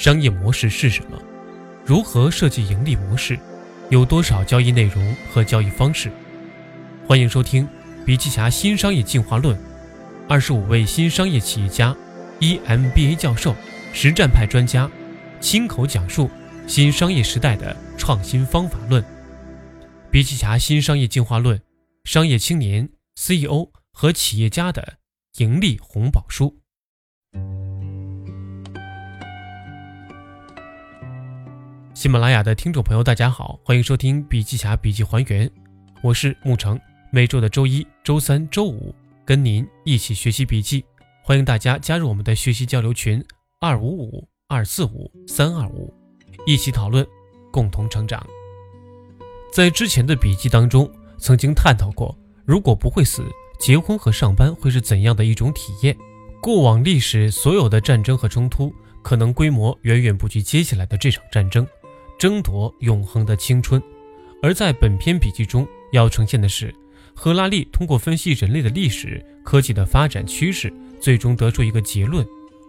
商业模式是什么？如何设计盈利模式？有多少交易内容和交易方式？欢迎收听笔记侠新商业进化论，二十五位新商业企业家，EMBA 教授，实战派专家，亲口讲述新商业时代的创新方法论。笔记侠新商业进化论，商业青年、CEO 和企业家的盈利红宝书。喜马拉雅的听众朋友，大家好，欢迎收听笔记侠笔记还原，我是沐橙。每周的周一、周三、周五跟您一起学习笔记，欢迎大家加入我们的学习交流群二五五二四五三二五，一起讨论，共同成长。在之前的笔记当中，曾经探讨过，如果不会死，结婚和上班会是怎样的一种体验？过往历史所有的战争和冲突，可能规模远远不及接下来的这场战争。争夺永恒的青春，而在本篇笔记中要呈现的是，赫拉利通过分析人类的历史、科技的发展趋势，最终得出一个结论：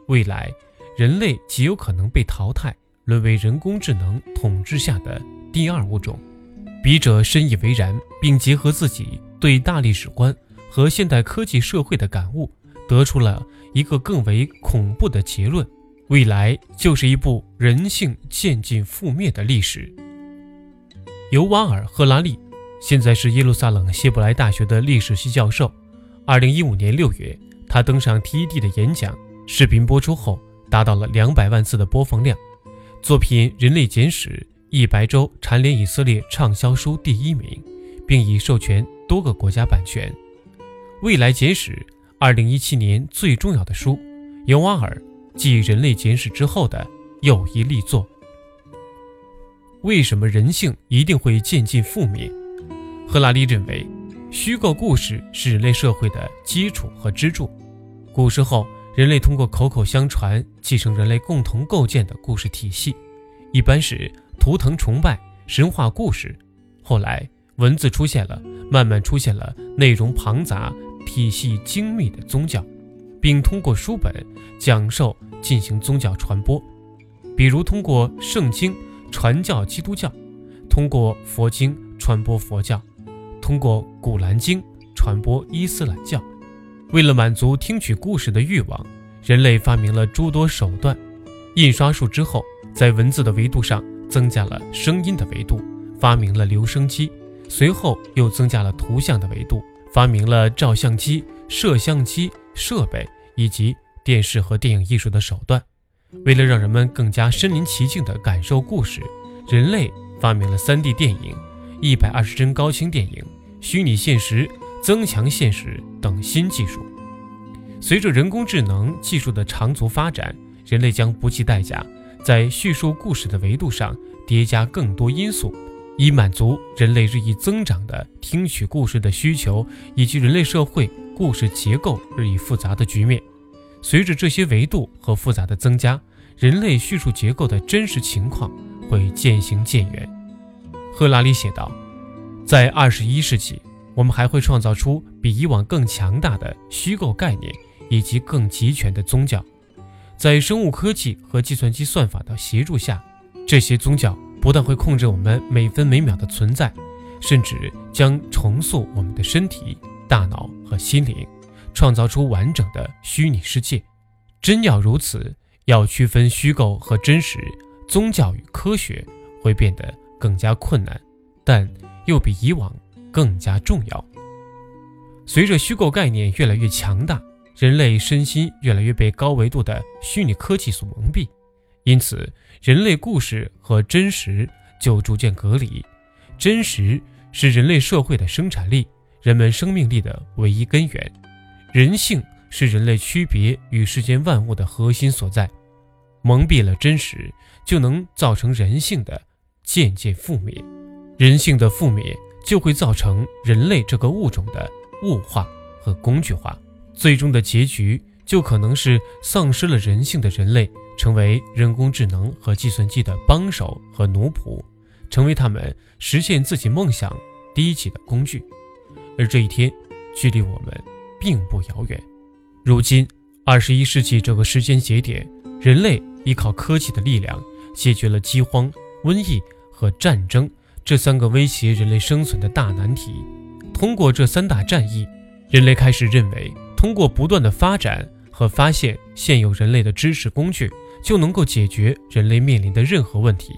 未来人类极有可能被淘汰，沦为人工智能统治下的第二物种。笔者深以为然，并结合自己对大历史观和现代科技社会的感悟，得出了一个更为恐怖的结论。未来就是一部人性渐进覆灭的历史。尤瓦尔·赫拉利现在是耶路撒冷希伯来大学的历史系教授。二零一五年六月，他登上 TED 的演讲，视频播出后达到了两百万次的播放量。作品《人类简史》一百周蝉联以色列畅销书第一名，并已授权多个国家版权。《未来简史》二零一七年最重要的书，尤瓦尔。继《人类简史》之后的又一力作。为什么人性一定会渐进覆灭？赫拉利认为，虚构故事是人类社会的基础和支柱。古时候，人类通过口口相传继承人类共同构建的故事体系，一般是图腾崇拜、神话故事。后来，文字出现了，慢慢出现了内容庞杂、体系精密的宗教。并通过书本讲授进行宗教传播，比如通过圣经传教基督教，通过佛经传播佛教，通过古兰经传播伊斯兰教。为了满足听取故事的欲望，人类发明了诸多手段。印刷术之后，在文字的维度上增加了声音的维度，发明了留声机；随后又增加了图像的维度，发明了照相机、摄像机。设备以及电视和电影艺术的手段，为了让人们更加身临其境地感受故事，人类发明了 3D 电影、一百二十帧高清电影、虚拟现实、增强现实等新技术。随着人工智能技术的长足发展，人类将不计代价在叙述故事的维度上叠加更多因素，以满足人类日益增长的听取故事的需求以及人类社会。故事结构日益复杂的局面，随着这些维度和复杂的增加，人类叙述结构的真实情况会渐行渐远。赫拉利写道，在二十一世纪，我们还会创造出比以往更强大的虚构概念以及更集权的宗教。在生物科技和计算机算法的协助下，这些宗教不但会控制我们每分每秒的存在，甚至将重塑我们的身体。大脑和心灵，创造出完整的虚拟世界。真要如此，要区分虚构和真实，宗教与科学会变得更加困难，但又比以往更加重要。随着虚构概念越来越强大，人类身心越来越被高维度的虚拟科技所蒙蔽，因此人类故事和真实就逐渐隔离。真实是人类社会的生产力。人们生命力的唯一根源，人性是人类区别与世间万物的核心所在。蒙蔽了真实，就能造成人性的渐渐覆灭。人性的覆灭，就会造成人类这个物种的物化和工具化。最终的结局，就可能是丧失了人性的人类，成为人工智能和计算机的帮手和奴仆，成为他们实现自己梦想低级的工具。而这一天，距离我们并不遥远。如今，二十一世纪这个时间节点，人类依靠科技的力量，解决了饥荒、瘟疫和战争这三个威胁人类生存的大难题。通过这三大战役，人类开始认为，通过不断的发展和发现现有人类的知识工具，就能够解决人类面临的任何问题。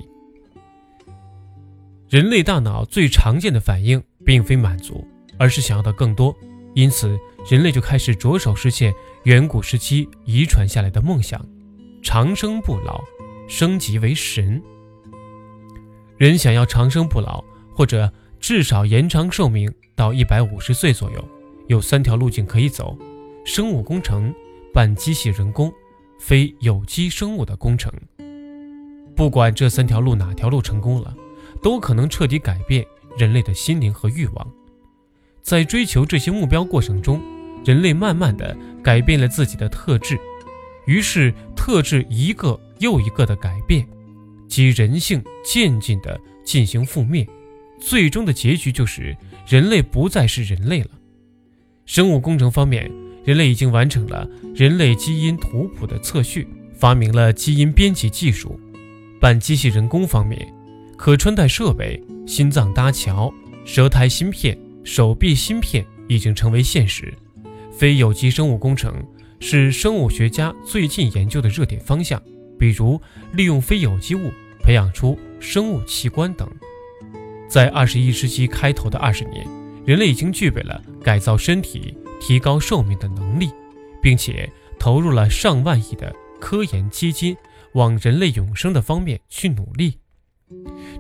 人类大脑最常见的反应，并非满足，而是想要的更多。因此，人类就开始着手实现远古时期遗传下来的梦想：长生不老，升级为神。人想要长生不老，或者至少延长寿命到一百五十岁左右，有三条路径可以走：生物工程、半机器人工、非有机生物的工程。不管这三条路哪条路成功了，都可能彻底改变人类的心灵和欲望。在追求这些目标过程中，人类慢慢的改变了自己的特质，于是特质一个又一个的改变，即人性渐进的进行覆灭，最终的结局就是人类不再是人类了。生物工程方面，人类已经完成了人类基因图谱的测序，发明了基因编辑技术。半机器人工方面，可穿戴设备、心脏搭桥、舌苔芯片。手臂芯片已经成为现实，非有机生物工程是生物学家最近研究的热点方向，比如利用非有机物培养出生物器官等。在二十一世纪开头的二十年，人类已经具备了改造身体、提高寿命的能力，并且投入了上万亿的科研基金往人类永生的方面去努力。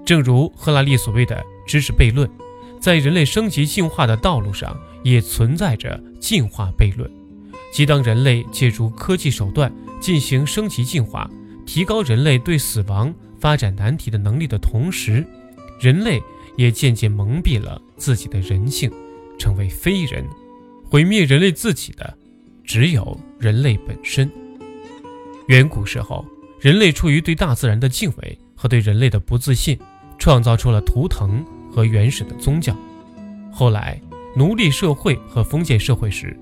正如赫拉利所谓的知识悖论。在人类升级进化的道路上，也存在着进化悖论，即当人类借助科技手段进行升级进化，提高人类对死亡、发展难题的能力的同时，人类也渐渐蒙蔽了自己的人性，成为非人，毁灭人类自己的只有人类本身。远古时候，人类出于对大自然的敬畏和对人类的不自信，创造出了图腾。和原始的宗教。后来，奴隶社会和封建社会时，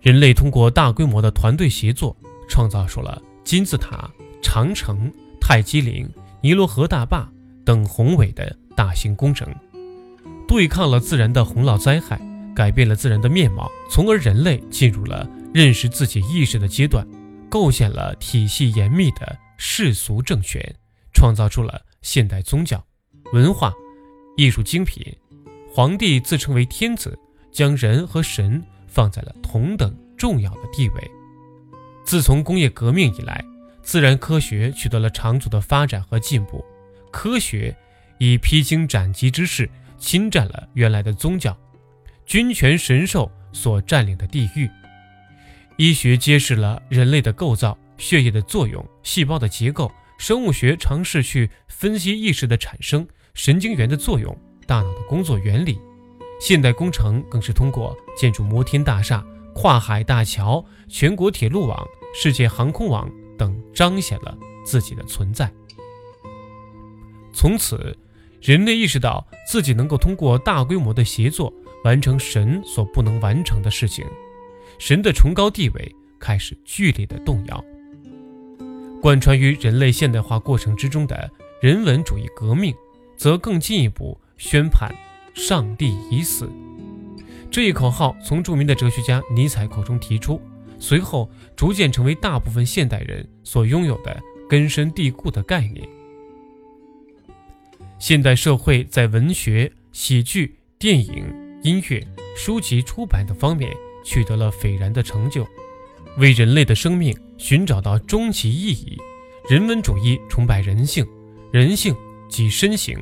人类通过大规模的团队协作，创造出了金字塔、长城、泰姬陵、尼罗河大坝等宏伟的大型工程，对抗了自然的洪涝灾害，改变了自然的面貌，从而人类进入了认识自己意识的阶段，构建了体系严密的世俗政权，创造出了现代宗教、文化。艺术精品，皇帝自称为天子，将人和神放在了同等重要的地位。自从工业革命以来，自然科学取得了长足的发展和进步。科学以披荆斩棘之势侵占了原来的宗教、君权神授所占领的地域。医学揭示了人类的构造、血液的作用、细胞的结构。生物学尝试去分析意识的产生。神经元的作用，大脑的工作原理，现代工程更是通过建筑摩天大厦、跨海大桥、全国铁路网、世界航空网等，彰显了自己的存在。从此，人类意识到自己能够通过大规模的协作完成神所不能完成的事情，神的崇高地位开始剧烈的动摇。贯穿于人类现代化过程之中的人文主义革命。则更进一步宣判“上帝已死”这一口号，从著名的哲学家尼采口中提出，随后逐渐成为大部分现代人所拥有的根深蒂固的概念。现代社会在文学、喜剧、电影、音乐、书籍出版等方面取得了斐然的成就，为人类的生命寻找到终极意义。人文主义崇拜人性，人性。即身形，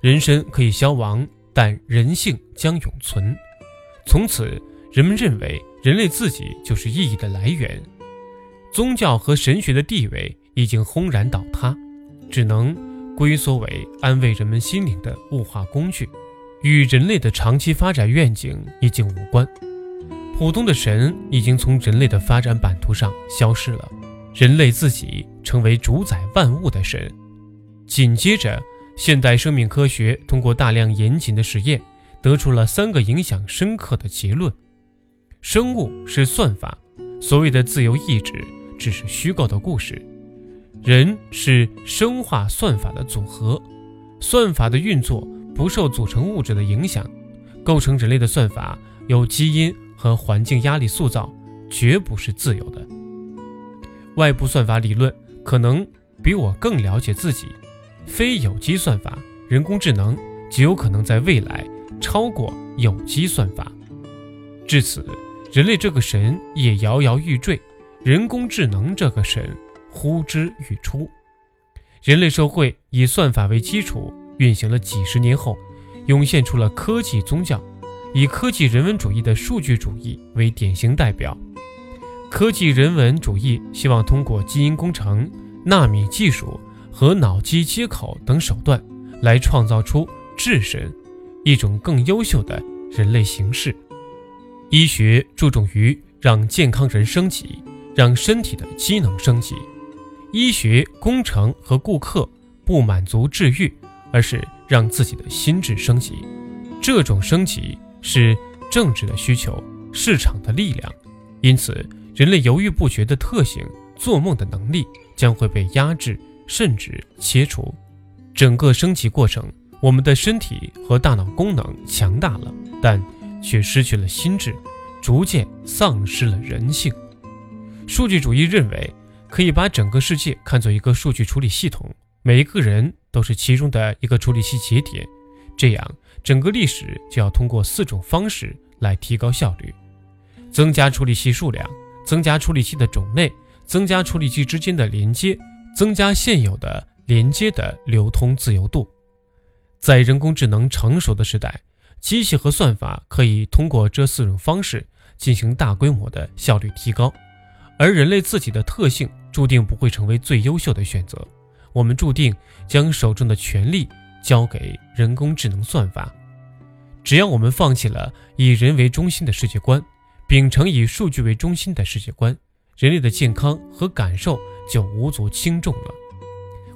人身可以消亡，但人性将永存。从此，人们认为人类自己就是意义的来源。宗教和神学的地位已经轰然倒塌，只能归缩为安慰人们心灵的物化工具，与人类的长期发展愿景已经无关。普通的神已经从人类的发展版图上消失了，人类自己成为主宰万物的神。紧接着，现代生命科学通过大量严谨的实验，得出了三个影响深刻的结论：生物是算法，所谓的自由意志只是虚构的故事，人是生化算法的组合，算法的运作不受组成物质的影响。构成人类的算法由基因和环境压力塑造，绝不是自由的。外部算法理论可能比我更了解自己，非有机算法、人工智能极有可能在未来超过有机算法。至此，人类这个神也摇摇欲坠，人工智能这个神。呼之欲出，人类社会以算法为基础运行了几十年后，涌现出了科技宗教，以科技人文主义的数据主义为典型代表。科技人文主义希望通过基因工程、纳米技术和脑机接口等手段，来创造出智神，一种更优秀的人类形式。医学注重于让健康人升级，让身体的机能升级。医学工程和顾客不满足治愈，而是让自己的心智升级。这种升级是政治的需求、市场的力量。因此，人类犹豫不决的特性、做梦的能力将会被压制，甚至切除。整个升级过程，我们的身体和大脑功能强大了，但却失去了心智，逐渐丧失了人性。数据主义认为。可以把整个世界看作一个数据处理系统，每一个人都是其中的一个处理器节点。这样，整个历史就要通过四种方式来提高效率：增加处理器数量，增加处理器的种类，增加处理器之间的连接，增加现有的连接的流通自由度。在人工智能成熟的时代，机器和算法可以通过这四种方式进行大规模的效率提高，而人类自己的特性。注定不会成为最优秀的选择，我们注定将手中的权力交给人工智能算法。只要我们放弃了以人为中心的世界观，秉承以数据为中心的世界观，人类的健康和感受就无足轻重了。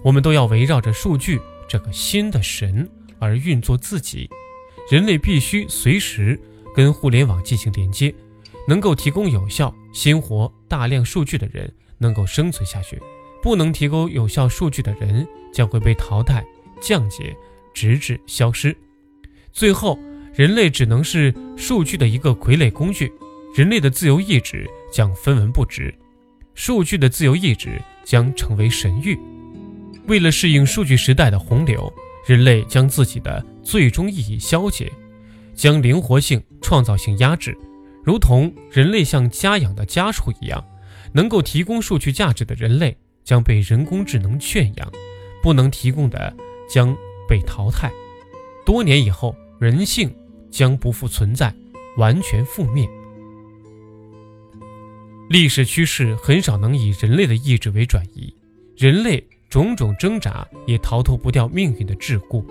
我们都要围绕着数据这个新的神而运作自己。人类必须随时跟互联网进行连接，能够提供有效、鲜活、大量数据的人。能够生存下去，不能提供有效数据的人将会被淘汰、降解，直至消失。最后，人类只能是数据的一个傀儡工具，人类的自由意志将分文不值，数据的自由意志将成为神谕。为了适应数据时代的洪流，人类将自己的最终意义消解，将灵活性、创造性压制，如同人类像家养的家畜一样。能够提供数据价值的人类将被人工智能圈养，不能提供的将被淘汰。多年以后，人性将不复存在，完全覆灭。历史趋势很少能以人类的意志为转移，人类种种挣扎也逃脱不掉命运的桎梏。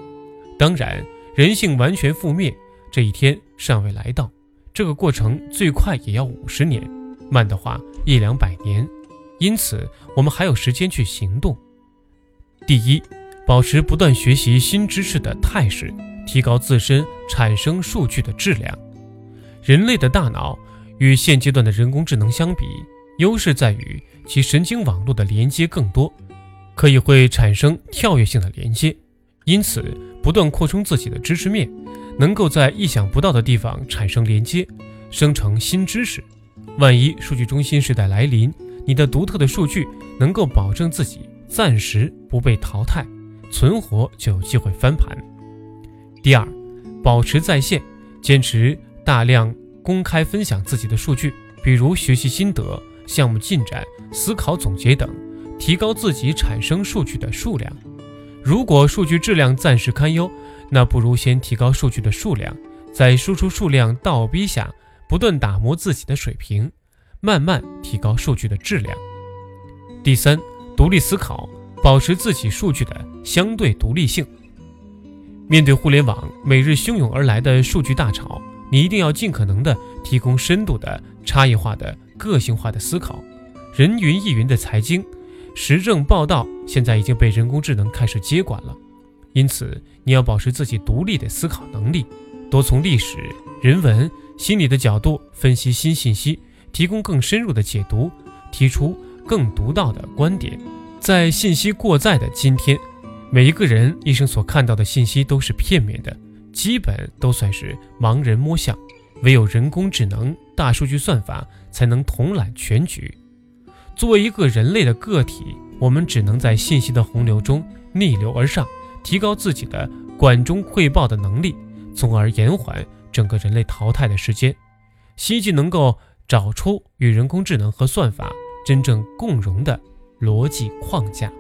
当然，人性完全覆灭这一天尚未来到，这个过程最快也要五十年。慢的话一两百年，因此我们还有时间去行动。第一，保持不断学习新知识的态势，提高自身产生数据的质量。人类的大脑与现阶段的人工智能相比，优势在于其神经网络的连接更多，可以会产生跳跃性的连接，因此不断扩充自己的知识面，能够在意想不到的地方产生连接，生成新知识。万一数据中心时代来临，你的独特的数据能够保证自己暂时不被淘汰，存活就有机会翻盘。第二，保持在线，坚持大量公开分享自己的数据，比如学习心得、项目进展、思考总结等，提高自己产生数据的数量。如果数据质量暂时堪忧，那不如先提高数据的数量，在输出数量倒逼下。不断打磨自己的水平，慢慢提高数据的质量。第三，独立思考，保持自己数据的相对独立性。面对互联网每日汹涌而来的数据大潮，你一定要尽可能的提供深度的、差异化的、个性化的思考。人云亦云的财经、时政报道现在已经被人工智能开始接管了，因此你要保持自己独立的思考能力，多从历史、人文。心理的角度分析新信息，提供更深入的解读，提出更独到的观点。在信息过载的今天，每一个人一生所看到的信息都是片面的，基本都算是盲人摸象。唯有人工智能、大数据算法才能统揽全局。作为一个人类的个体，我们只能在信息的洪流中逆流而上，提高自己的管中窥豹的能力，从而延缓整个人类淘汰的时间。希冀能够找出与人工智能和算法真正共融的逻辑框架。